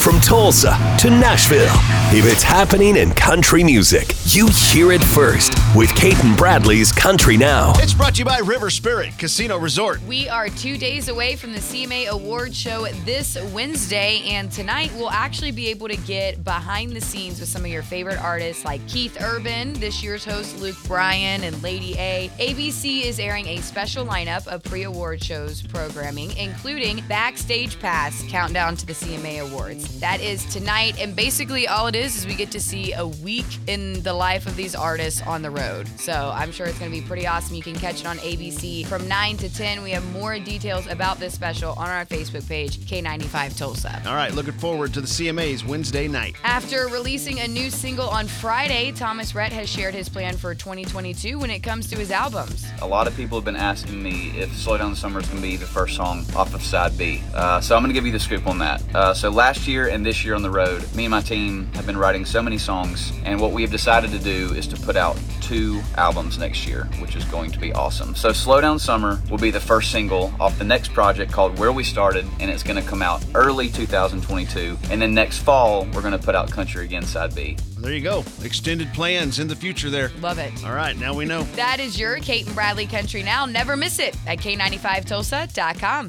From Tulsa to Nashville, if it's happening in country music, you hear it first with Cait and Bradley's Country Now. It's brought to you by River Spirit Casino Resort. We are two days away from the CMA Award Show this Wednesday, and tonight we'll actually be able to get behind the scenes with some of your favorite artists like Keith Urban, this year's host Luke Bryan, and Lady A. ABC is airing a special lineup of pre award shows programming, including Backstage Pass Countdown to the CMA Awards. That is tonight, and basically all it is is we get to see a week in the life of these artists on the road. So I'm sure it's going to be pretty awesome. You can catch it on ABC from 9 to 10. We have more details about this special on our Facebook page, K95 Tulsa. All right, looking forward to the CMAs Wednesday night. After releasing a new single on Friday, Thomas Rhett has shared his plan for 2022 when it comes to his albums. A lot of people have been asking me if Slow Down the Summer is going to be the first song off of side B. Uh, so I'm going to give you the scoop on that. Uh, so last year and this year on the road, me and my team have been writing so many songs, and what we have decided to do is to put out two albums next year, which is going to be awesome. So Slow Down Summer will be the first single off the next project called Where We Started, and it's going to come out early 2022. And then next fall, we're going to put out Country Again Side B. There you go. Extended plans in the future there. Love it. All right, now we know. That is your Cait and Bradley Country Now. Never miss it at K95Tulsa.com.